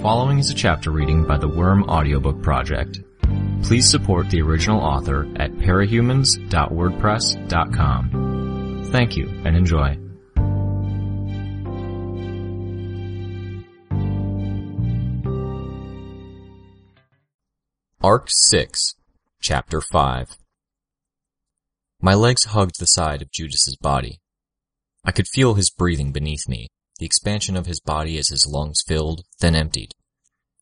following is a chapter reading by the Worm Audiobook Project. Please support the original author at parahumans.wordpress.com. Thank you and enjoy. Arc 6, Chapter 5 My legs hugged the side of Judas's body. I could feel his breathing beneath me, the expansion of his body as his lungs filled, then emptied.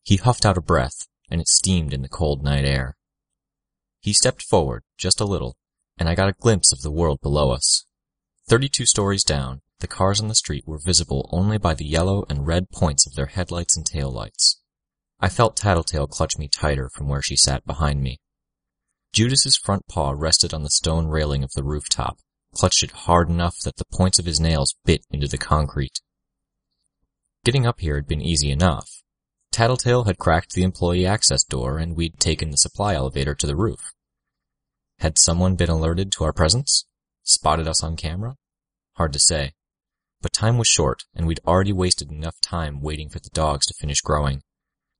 He huffed out a breath, and it steamed in the cold night air. He stepped forward, just a little, and I got a glimpse of the world below us. Thirty-two stories down, the cars on the street were visible only by the yellow and red points of their headlights and taillights. I felt Tattletale clutch me tighter from where she sat behind me. Judas's front paw rested on the stone railing of the rooftop, clutched it hard enough that the points of his nails bit into the concrete. Getting up here had been easy enough. Tattletale had cracked the employee access door and we'd taken the supply elevator to the roof. Had someone been alerted to our presence? Spotted us on camera? Hard to say. But time was short, and we'd already wasted enough time waiting for the dogs to finish growing.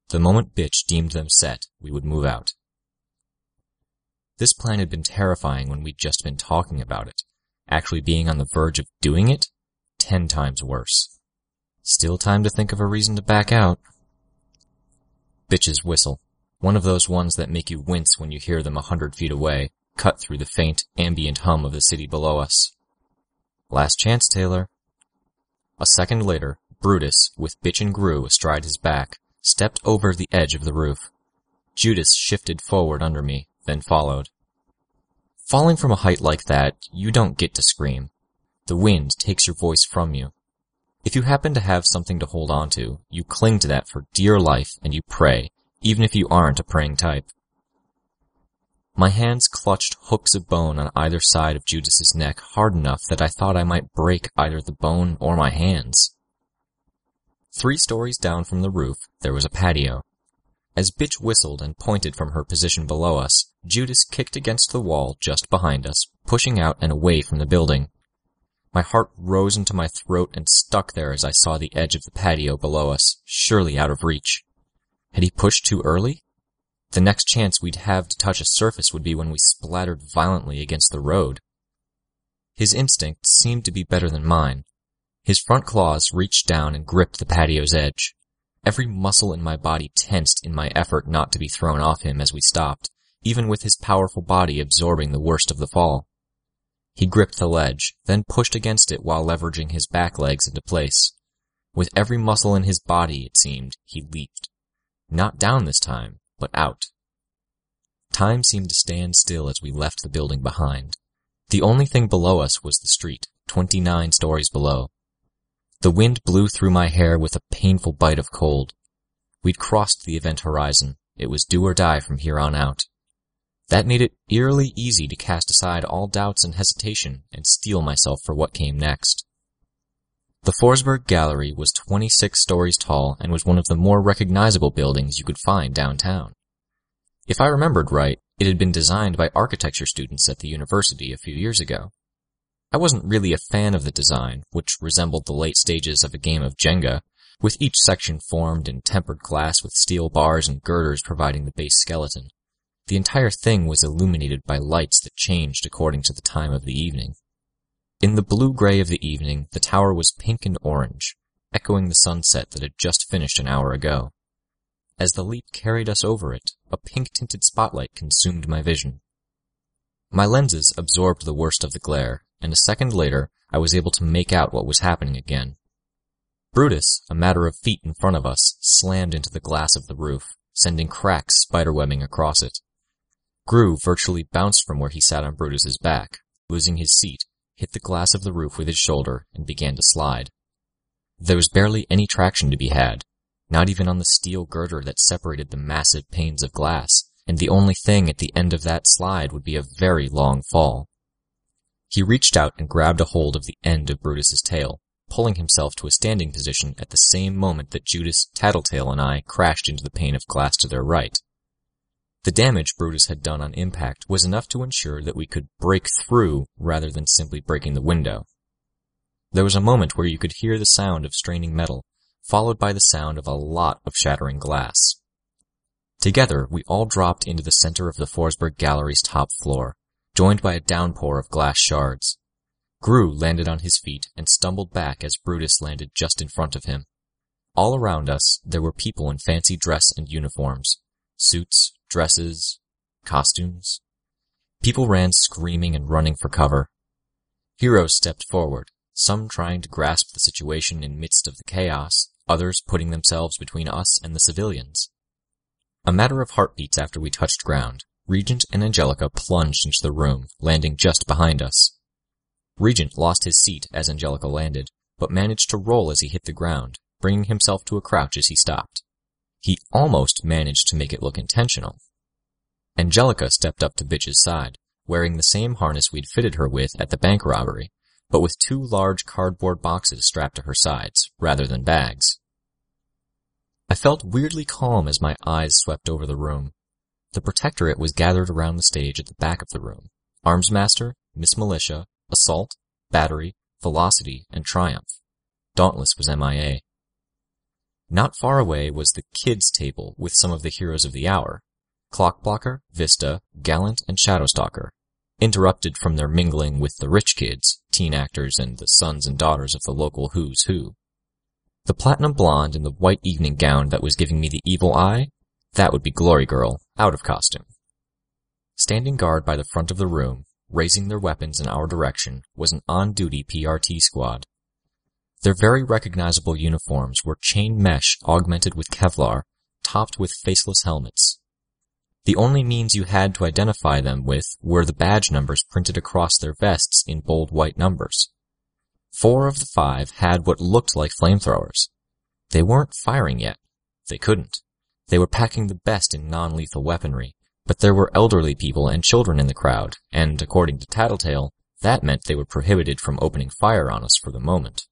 The moment Bitch deemed them set, we would move out. This plan had been terrifying when we'd just been talking about it. Actually being on the verge of doing it? Ten times worse. Still time to think of a reason to back out. Bitch's whistle. One of those ones that make you wince when you hear them a hundred feet away, cut through the faint, ambient hum of the city below us. Last chance, Taylor. A second later, Brutus, with Bitch and Grue astride his back, stepped over the edge of the roof. Judas shifted forward under me, then followed. Falling from a height like that, you don't get to scream. The wind takes your voice from you. If you happen to have something to hold on to, you cling to that for dear life and you pray, even if you aren't a praying type. My hands clutched hooks of bone on either side of Judas's neck hard enough that I thought I might break either the bone or my hands. Three stories down from the roof, there was a patio. As Bitch whistled and pointed from her position below us, Judas kicked against the wall just behind us, pushing out and away from the building. My heart rose into my throat and stuck there as I saw the edge of the patio below us, surely out of reach. Had he pushed too early? The next chance we'd have to touch a surface would be when we splattered violently against the road. His instinct seemed to be better than mine. His front claws reached down and gripped the patio's edge. Every muscle in my body tensed in my effort not to be thrown off him as we stopped, even with his powerful body absorbing the worst of the fall. He gripped the ledge, then pushed against it while leveraging his back legs into place. With every muscle in his body, it seemed, he leaped. Not down this time, but out. Time seemed to stand still as we left the building behind. The only thing below us was the street, twenty-nine stories below. The wind blew through my hair with a painful bite of cold. We'd crossed the event horizon. It was do or die from here on out. That made it eerily easy to cast aside all doubts and hesitation and steel myself for what came next. The Forsberg Gallery was 26 stories tall and was one of the more recognizable buildings you could find downtown. If I remembered right, it had been designed by architecture students at the university a few years ago. I wasn't really a fan of the design, which resembled the late stages of a game of Jenga, with each section formed in tempered glass with steel bars and girders providing the base skeleton. The entire thing was illuminated by lights that changed according to the time of the evening. In the blue-gray of the evening, the tower was pink and orange, echoing the sunset that had just finished an hour ago. As the leap carried us over it, a pink-tinted spotlight consumed my vision. My lenses absorbed the worst of the glare, and a second later, I was able to make out what was happening again. Brutus, a matter of feet in front of us, slammed into the glass of the roof, sending cracks spiderwebbing across it. Grue virtually bounced from where he sat on Brutus's back, losing his seat, hit the glass of the roof with his shoulder, and began to slide. There was barely any traction to be had, not even on the steel girder that separated the massive panes of glass, and the only thing at the end of that slide would be a very long fall. He reached out and grabbed a hold of the end of Brutus's tail, pulling himself to a standing position at the same moment that Judas, Tattletale, and I crashed into the pane of glass to their right. The damage Brutus had done on impact was enough to ensure that we could break through rather than simply breaking the window. There was a moment where you could hear the sound of straining metal, followed by the sound of a lot of shattering glass. Together, we all dropped into the center of the Forsberg Gallery's top floor, joined by a downpour of glass shards. Grue landed on his feet and stumbled back as Brutus landed just in front of him. All around us, there were people in fancy dress and uniforms. Suits, dresses, costumes. People ran screaming and running for cover. Heroes stepped forward, some trying to grasp the situation in midst of the chaos, others putting themselves between us and the civilians. A matter of heartbeats after we touched ground, Regent and Angelica plunged into the room, landing just behind us. Regent lost his seat as Angelica landed, but managed to roll as he hit the ground, bringing himself to a crouch as he stopped. He almost managed to make it look intentional. Angelica stepped up to Bitch's side, wearing the same harness we'd fitted her with at the bank robbery, but with two large cardboard boxes strapped to her sides, rather than bags. I felt weirdly calm as my eyes swept over the room. The Protectorate was gathered around the stage at the back of the room. Armsmaster, Miss Militia, Assault, Battery, Velocity, and Triumph. Dauntless was MIA. Not far away was the kids table with some of the heroes of the hour. Clockblocker, Vista, Gallant, and Shadowstalker. Interrupted from their mingling with the rich kids, teen actors, and the sons and daughters of the local who's who. The platinum blonde in the white evening gown that was giving me the evil eye, that would be Glory Girl, out of costume. Standing guard by the front of the room, raising their weapons in our direction, was an on-duty PRT squad. Their very recognizable uniforms were chain mesh augmented with Kevlar, topped with faceless helmets. The only means you had to identify them with were the badge numbers printed across their vests in bold white numbers. Four of the five had what looked like flamethrowers. They weren't firing yet. They couldn't. They were packing the best in non-lethal weaponry, but there were elderly people and children in the crowd, and according to Tattletale, that meant they were prohibited from opening fire on us for the moment.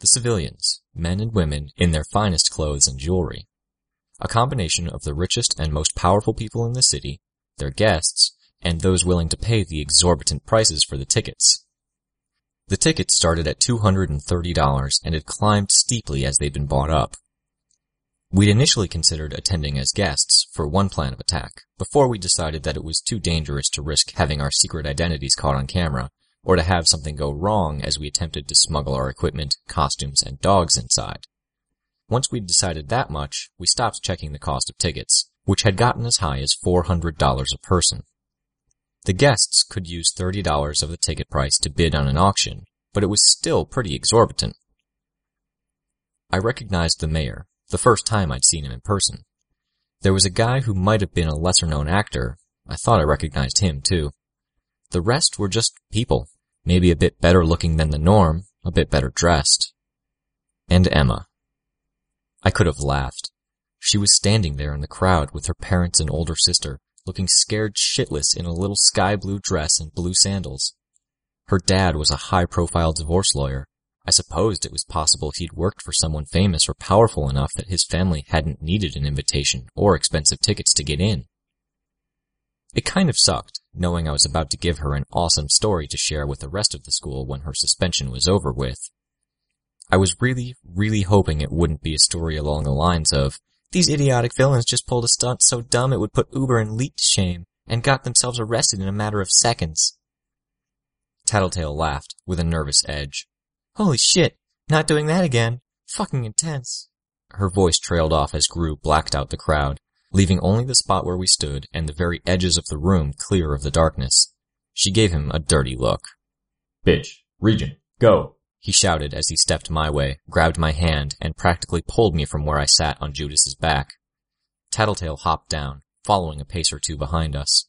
The civilians, men and women in their finest clothes and jewelry. A combination of the richest and most powerful people in the city, their guests, and those willing to pay the exorbitant prices for the tickets. The tickets started at $230 and had climbed steeply as they'd been bought up. We'd initially considered attending as guests for one plan of attack, before we decided that it was too dangerous to risk having our secret identities caught on camera, or to have something go wrong as we attempted to smuggle our equipment, costumes, and dogs inside. Once we'd decided that much, we stopped checking the cost of tickets, which had gotten as high as $400 a person. The guests could use $30 of the ticket price to bid on an auction, but it was still pretty exorbitant. I recognized the mayor, the first time I'd seen him in person. There was a guy who might have been a lesser known actor. I thought I recognized him too. The rest were just people, maybe a bit better looking than the norm, a bit better dressed. And Emma. I could have laughed. She was standing there in the crowd with her parents and older sister, looking scared shitless in a little sky blue dress and blue sandals. Her dad was a high-profile divorce lawyer. I supposed it was possible he'd worked for someone famous or powerful enough that his family hadn't needed an invitation or expensive tickets to get in. It kind of sucked, knowing I was about to give her an awesome story to share with the rest of the school when her suspension was over with. I was really, really hoping it wouldn't be a story along the lines of, these idiotic villains just pulled a stunt so dumb it would put Uber and Leet to shame, and got themselves arrested in a matter of seconds. Tattletale laughed, with a nervous edge. Holy shit, not doing that again. Fucking intense. Her voice trailed off as Grue blacked out the crowd, leaving only the spot where we stood and the very edges of the room clear of the darkness. She gave him a dirty look. Bitch, Regent, go he shouted as he stepped my way, grabbed my hand, and practically pulled me from where I sat on Judas's back. Tattletale hopped down, following a pace or two behind us.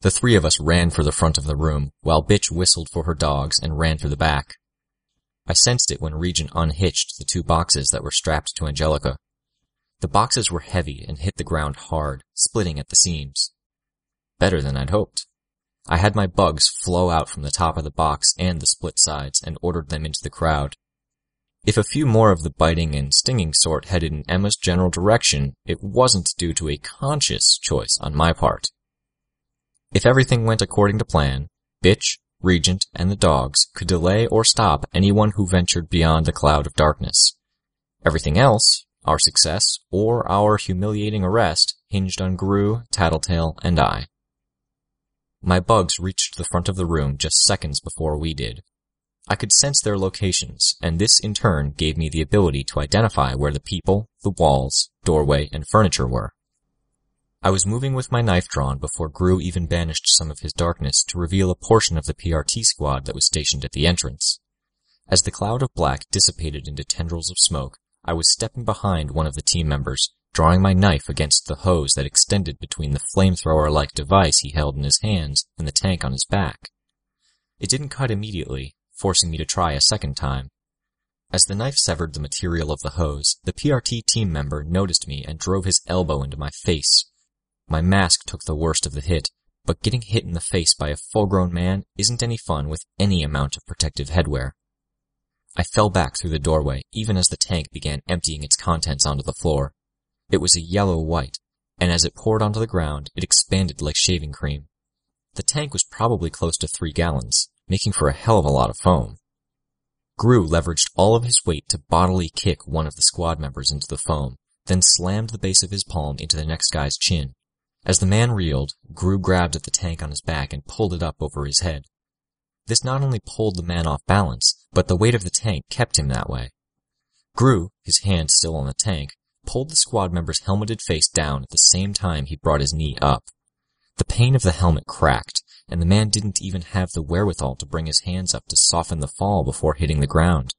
The three of us ran for the front of the room, while Bitch whistled for her dogs and ran for the back. I sensed it when Regent unhitched the two boxes that were strapped to Angelica. The boxes were heavy and hit the ground hard, splitting at the seams. Better than I'd hoped. I had my bugs flow out from the top of the box and the split sides and ordered them into the crowd. If a few more of the biting and stinging sort headed in Emma's general direction, it wasn't due to a conscious choice on my part. If everything went according to plan, Bitch, Regent, and the dogs could delay or stop anyone who ventured beyond the cloud of darkness, Everything else, our success or our humiliating arrest, hinged on Grue, Tattletale, and I. My bugs reached the front of the room just seconds before we did. I could sense their locations, and this in turn gave me the ability to identify where the people, the walls, doorway, and furniture were. I was moving with my knife drawn before Grue even banished some of his darkness to reveal a portion of the PRT squad that was stationed at the entrance. As the cloud of black dissipated into tendrils of smoke, I was stepping behind one of the team members, drawing my knife against the hose that extended between the flamethrower-like device he held in his hands and the tank on his back. It didn't cut immediately, forcing me to try a second time. As the knife severed the material of the hose, the PRT team member noticed me and drove his elbow into my face. My mask took the worst of the hit, but getting hit in the face by a full-grown man isn't any fun with any amount of protective headwear. I fell back through the doorway, even as the tank began emptying its contents onto the floor. It was a yellow-white, and as it poured onto the ground, it expanded like shaving cream. The tank was probably close to three gallons, making for a hell of a lot of foam. Grue leveraged all of his weight to bodily kick one of the squad members into the foam, then slammed the base of his palm into the next guy's chin. As the man reeled, Grue grabbed at the tank on his back and pulled it up over his head. This not only pulled the man off balance, but the weight of the tank kept him that way. Grue, his hand still on the tank, pulled the squad member's helmeted face down at the same time he brought his knee up. The pane of the helmet cracked, and the man didn't even have the wherewithal to bring his hands up to soften the fall before hitting the ground.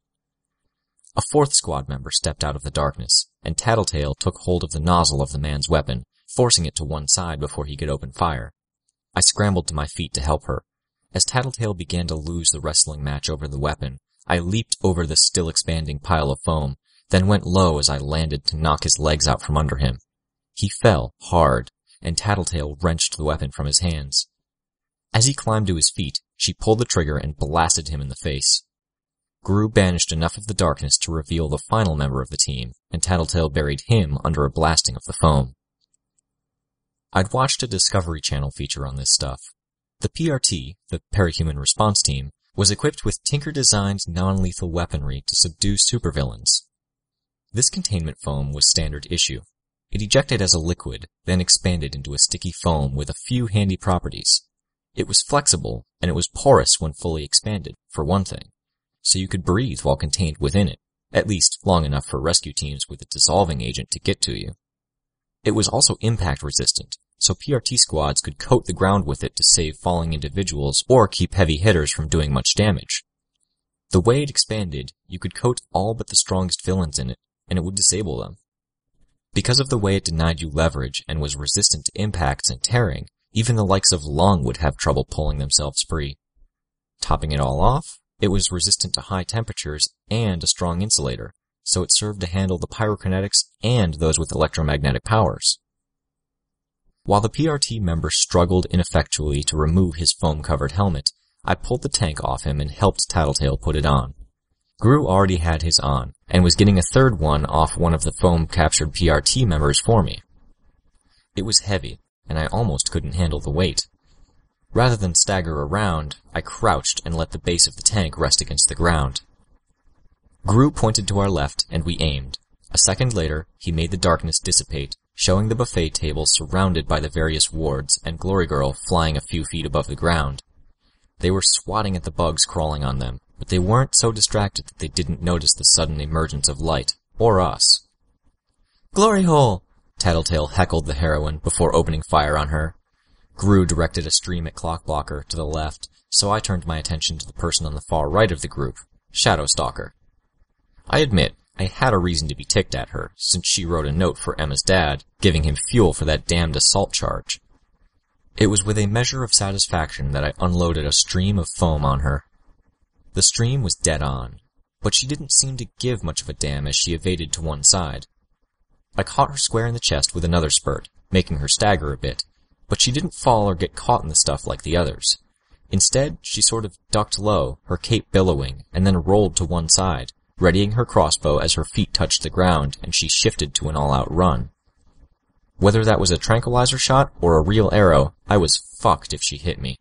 A fourth squad member stepped out of the darkness, and Tattletale took hold of the nozzle of the man's weapon, forcing it to one side before he could open fire. I scrambled to my feet to help her. As Tattletale began to lose the wrestling match over the weapon, I leaped over the still expanding pile of foam, then went low as I landed to knock his legs out from under him. He fell hard, and Tattletale wrenched the weapon from his hands. As he climbed to his feet, she pulled the trigger and blasted him in the face. Grue banished enough of the darkness to reveal the final member of the team, and Tattletale buried him under a blasting of the foam. I'd watched a Discovery Channel feature on this stuff. The PRT, the Parahuman Response Team, was equipped with Tinker-designed non-lethal weaponry to subdue supervillains. This containment foam was standard issue. It ejected as a liquid, then expanded into a sticky foam with a few handy properties. It was flexible, and it was porous when fully expanded, for one thing, so you could breathe while contained within it, at least long enough for rescue teams with a dissolving agent to get to you. It was also impact resistant, so PRT squads could coat the ground with it to save falling individuals or keep heavy hitters from doing much damage. The way it expanded, you could coat all but the strongest villains in it, and it would disable them. Because of the way it denied you leverage and was resistant to impacts and tearing, even the likes of Lung would have trouble pulling themselves free. Topping it all off, it was resistant to high temperatures and a strong insulator, so it served to handle the pyrokinetics and those with electromagnetic powers. While the PRT member struggled ineffectually to remove his foam-covered helmet, I pulled the tank off him and helped Tattletale put it on. Grue already had his on, and was getting a third one off one of the foam-captured PRT members for me. It was heavy, and I almost couldn't handle the weight. Rather than stagger around, I crouched and let the base of the tank rest against the ground. Grue pointed to our left, and we aimed. A second later, he made the darkness dissipate, showing the buffet table surrounded by the various wards and Glory Girl flying a few feet above the ground. They were swatting at the bugs crawling on them, but they weren't so distracted that they didn't notice the sudden emergence of light, or us. Glory hole! Tattletale heckled the heroine before opening fire on her. Grue directed a stream at Clockblocker to the left, so I turned my attention to the person on the far right of the group, Shadowstalker. I admit, I had a reason to be ticked at her, since she wrote a note for Emma's dad, giving him fuel for that damned assault charge. It was with a measure of satisfaction that I unloaded a stream of foam on her. The stream was dead on, but she didn't seem to give much of a damn as she evaded to one side. I caught her square in the chest with another spurt, making her stagger a bit, but she didn't fall or get caught in the stuff like the others. Instead, she sort of ducked low, her cape billowing, and then rolled to one side, readying her crossbow as her feet touched the ground and she shifted to an all-out run. Whether that was a tranquilizer shot or a real arrow, I was fucked if she hit me.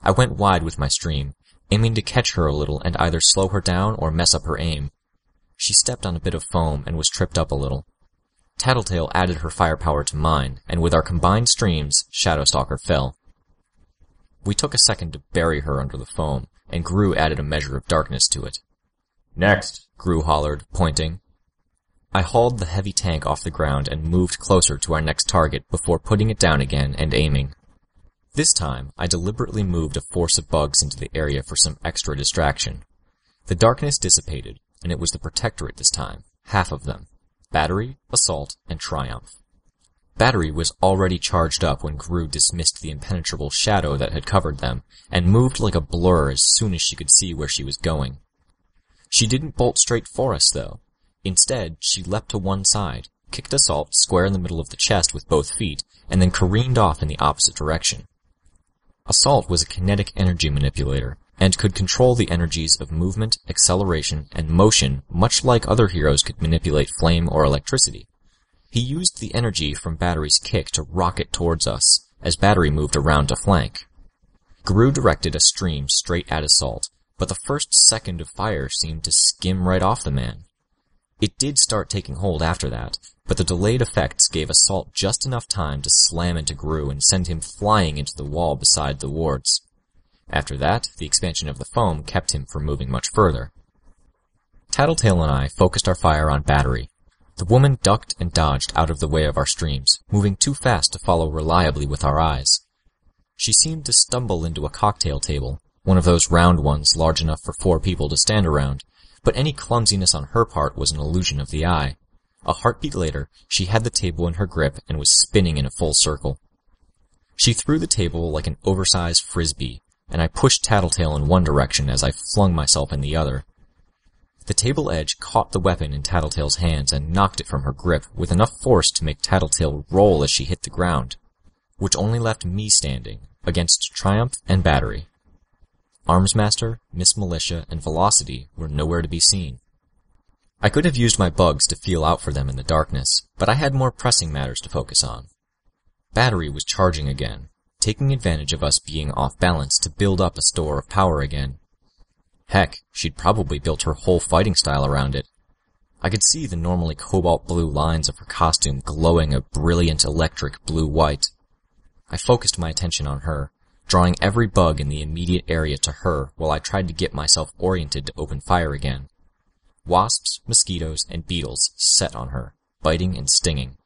I went wide with my stream, aiming to catch her a little and either slow her down or mess up her aim. She stepped on a bit of foam and was tripped up a little. Tattletale added her firepower to mine, and with our combined streams, Shadowstalker fell. We took a second to bury her under the foam, and Grue added a measure of darkness to it. Next. Grue hollered, pointing. I hauled the heavy tank off the ground and moved closer to our next target before putting it down again and aiming. This time, I deliberately moved a force of bugs into the area for some extra distraction. The darkness dissipated, and it was the Protectorate this time, half of them. Battery, Assault, and Triumph. Battery was already charged up when Grue dismissed the impenetrable shadow that had covered them, and moved like a blur as soon as she could see where she was going. She didn't bolt straight for us, though. Instead, she leapt to one side, kicked Assault square in the middle of the chest with both feet, and then careened off in the opposite direction. Assault was a kinetic energy manipulator, and could control the energies of movement, acceleration, and motion much like other heroes could manipulate flame or electricity. He used the energy from Battery's kick to rocket towards us, as Battery moved around to flank. Grue directed a stream straight at Assault, but the first second of fire seemed to skim right off the man. It did start taking hold after that, but the delayed effects gave Assault just enough time to slam into Grue and send him flying into the wall beside the wards. After that, the expansion of the foam kept him from moving much further. Tattletale and I focused our fire on Battery. The woman ducked and dodged out of the way of our streams, moving too fast to follow reliably with our eyes. She seemed to stumble into a cocktail table, one of those round ones large enough for four people to stand around, but any clumsiness on her part was an illusion of the eye. A heartbeat later, she had the table in her grip and was spinning in a full circle. She threw the table like an oversized frisbee, and I pushed Tattletale in one direction as I flung myself in the other. The table edge caught the weapon in Tattletale's hands and knocked it from her grip with enough force to make Tattletale roll as she hit the ground, which only left me standing against Triumph and Battery. Armsmaster, Miss Militia, and Velocity were nowhere to be seen. I could have used my bugs to feel out for them in the darkness, but I had more pressing matters to focus on. Battery was charging again, taking advantage of us being off balance to build up a store of power again. Heck, she'd probably built her whole fighting style around it. I could see the normally cobalt blue lines of her costume glowing a brilliant electric blue-white. I focused my attention on her, drawing every bug in the immediate area to her while I tried to get myself oriented to open fire again. Wasps, mosquitoes, and beetles set on her, biting and stinging.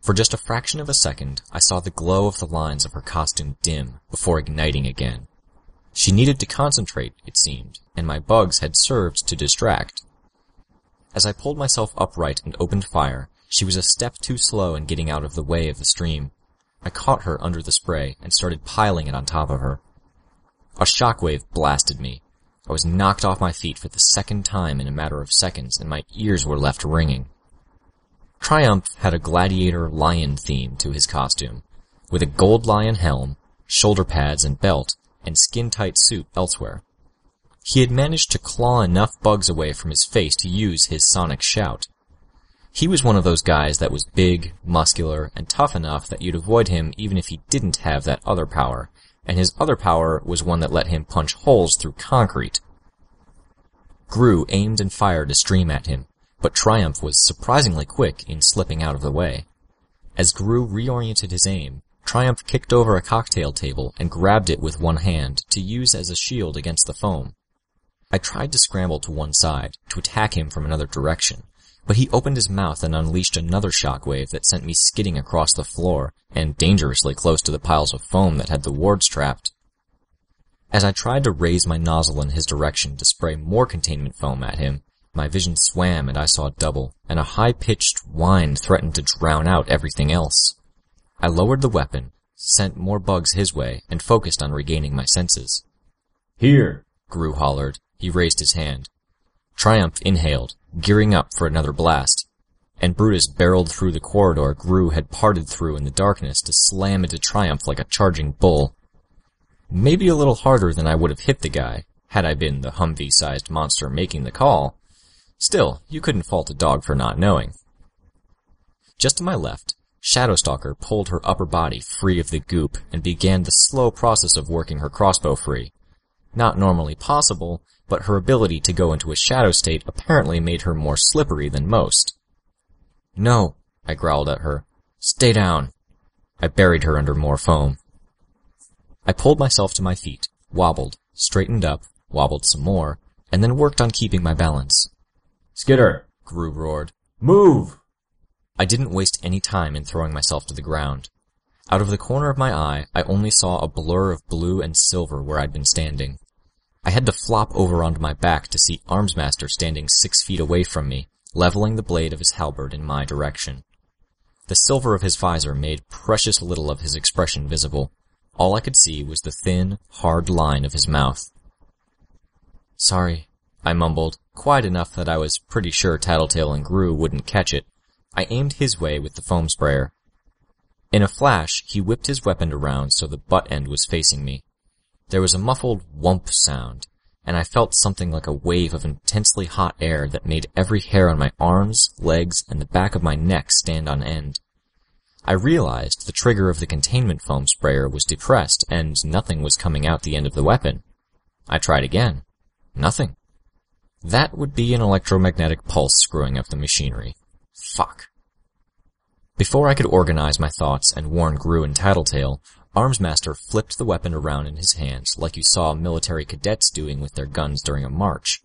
For just a fraction of a second, I saw the glow of the lines of her costume dim before igniting again. She needed to concentrate, it seemed, and my bugs had served to distract. As I pulled myself upright and opened fire, she was a step too slow in getting out of the way of the stream. I caught her under the spray and started piling it on top of her. A shockwave blasted me. I was knocked off my feet for the second time in a matter of seconds, and my ears were left ringing. Triumph had a gladiator lion theme to his costume, with a gold lion helm, shoulder pads and belt, and skin-tight suit elsewhere. He had managed to claw enough bugs away from his face to use his sonic shout. He was one of those guys that was big, muscular, and tough enough that you'd avoid him even if he didn't have that other power, and his other power was one that let him punch holes through concrete. Grue aimed and fired a stream at him, but Triumph was surprisingly quick in slipping out of the way. As Grue reoriented his aim, Triumph kicked over a cocktail table and grabbed it with one hand to use as a shield against the foam. I tried to scramble to one side, to attack him from another direction, but he opened his mouth and unleashed another shockwave that sent me skidding across the floor and dangerously close to the piles of foam that had the wards trapped. As I tried to raise my nozzle in his direction to spray more containment foam at him, my vision swam and I saw double, and a high-pitched whine threatened to drown out everything else. I lowered the weapon, sent more bugs his way, and focused on regaining my senses. Here! Grue hollered. He raised his hand. Triumph inhaled, gearing up for another blast, and Brutus barreled through the corridor Grue had parted through in the darkness to slam into Triumph like a charging bull. Maybe a little harder than I would have hit the guy, had I been the Humvee-sized monster making the call. Still, you couldn't fault a dog for not knowing. Just to my left, Shadowstalker pulled her upper body free of the goop and began the slow process of working her crossbow free. Not normally possible, but her ability to go into a shadow state apparently made her more slippery than most. No, I growled at her. Stay down. I buried her under more foam. I pulled myself to my feet, wobbled, straightened up, wobbled some more, and then worked on keeping my balance. Skitter, Grue roared. move! I didn't waste any time in throwing myself to the ground. Out of the corner of my eye, I only saw a blur of blue and silver where I'd been standing. I had to flop over onto my back to see Armsmaster standing six feet away from me, leveling the blade of his halberd in my direction. The silver of his visor made precious little of his expression visible. All I could see was the thin, hard line of his mouth. Sorry, I mumbled, quiet enough that I was pretty sure Tattletale and Grue wouldn't catch it. I aimed his way with the foam sprayer. In a flash, he whipped his weapon around so the butt end was facing me. There was a muffled whump sound, and I felt something like a wave of intensely hot air that made every hair on my arms, legs, and the back of my neck stand on end. I realized the trigger of the containment foam sprayer was depressed and nothing was coming out the end of the weapon. I tried again. Nothing. That would be an electromagnetic pulse screwing up the machinery. Fuck. Before I could organize my thoughts and warn Grue and Tattletale, Armsmaster flipped the weapon around in his hands like you saw military cadets doing with their guns during a march.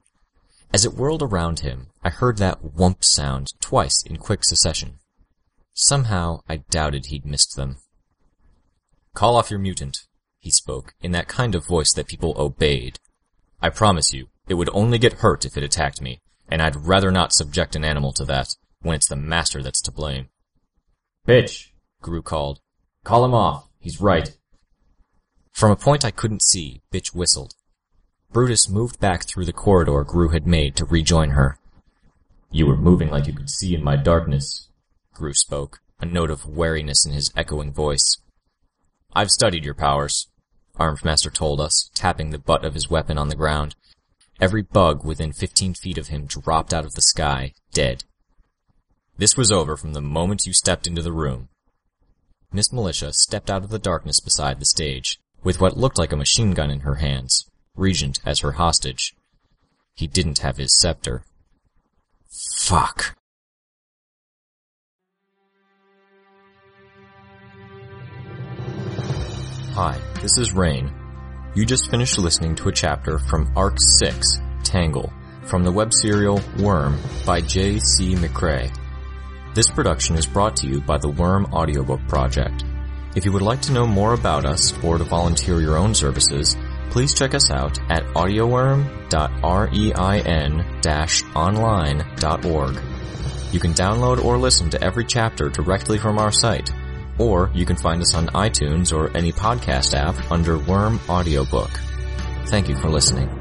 As it whirled around him, I heard that whump sound twice in quick succession. Somehow, I doubted he'd missed them. Call off your mutant, he spoke, in that kind of voice that people obeyed. I promise you, it would only get hurt if it attacked me, and I'd rather not subject an animal to that, when it's the master that's to blame. Bitch, Grue called. call him off. He's right. From a point I couldn't see, Bitch whistled. Brutus moved back through the corridor Grue had made to rejoin her. You were moving like you could see in my darkness. Grue spoke, a note of wariness in his echoing voice. I've studied your powers, Armsmaster told us, tapping the butt of his weapon on the ground. Every bug within fifteen feet of him dropped out of the sky, dead. This was over from the moment you stepped into the room. Miss Militia stepped out of the darkness beside the stage, with what looked like a machine gun in her hands, Regent as her hostage. He didn't have his scepter. Fuck. Hi, this is Rain. You just finished listening to a chapter from Arc 6, Tangle, from the web serial Worm by J. C. McCrae. This production is brought to you by the Worm Audiobook Project. If you would like to know more about us or to volunteer your own services, please check us out at audioworm.rein-online.org. You can download or listen to every chapter directly from our site, or you can find us on iTunes or any podcast app under Worm Audiobook. Thank you for listening.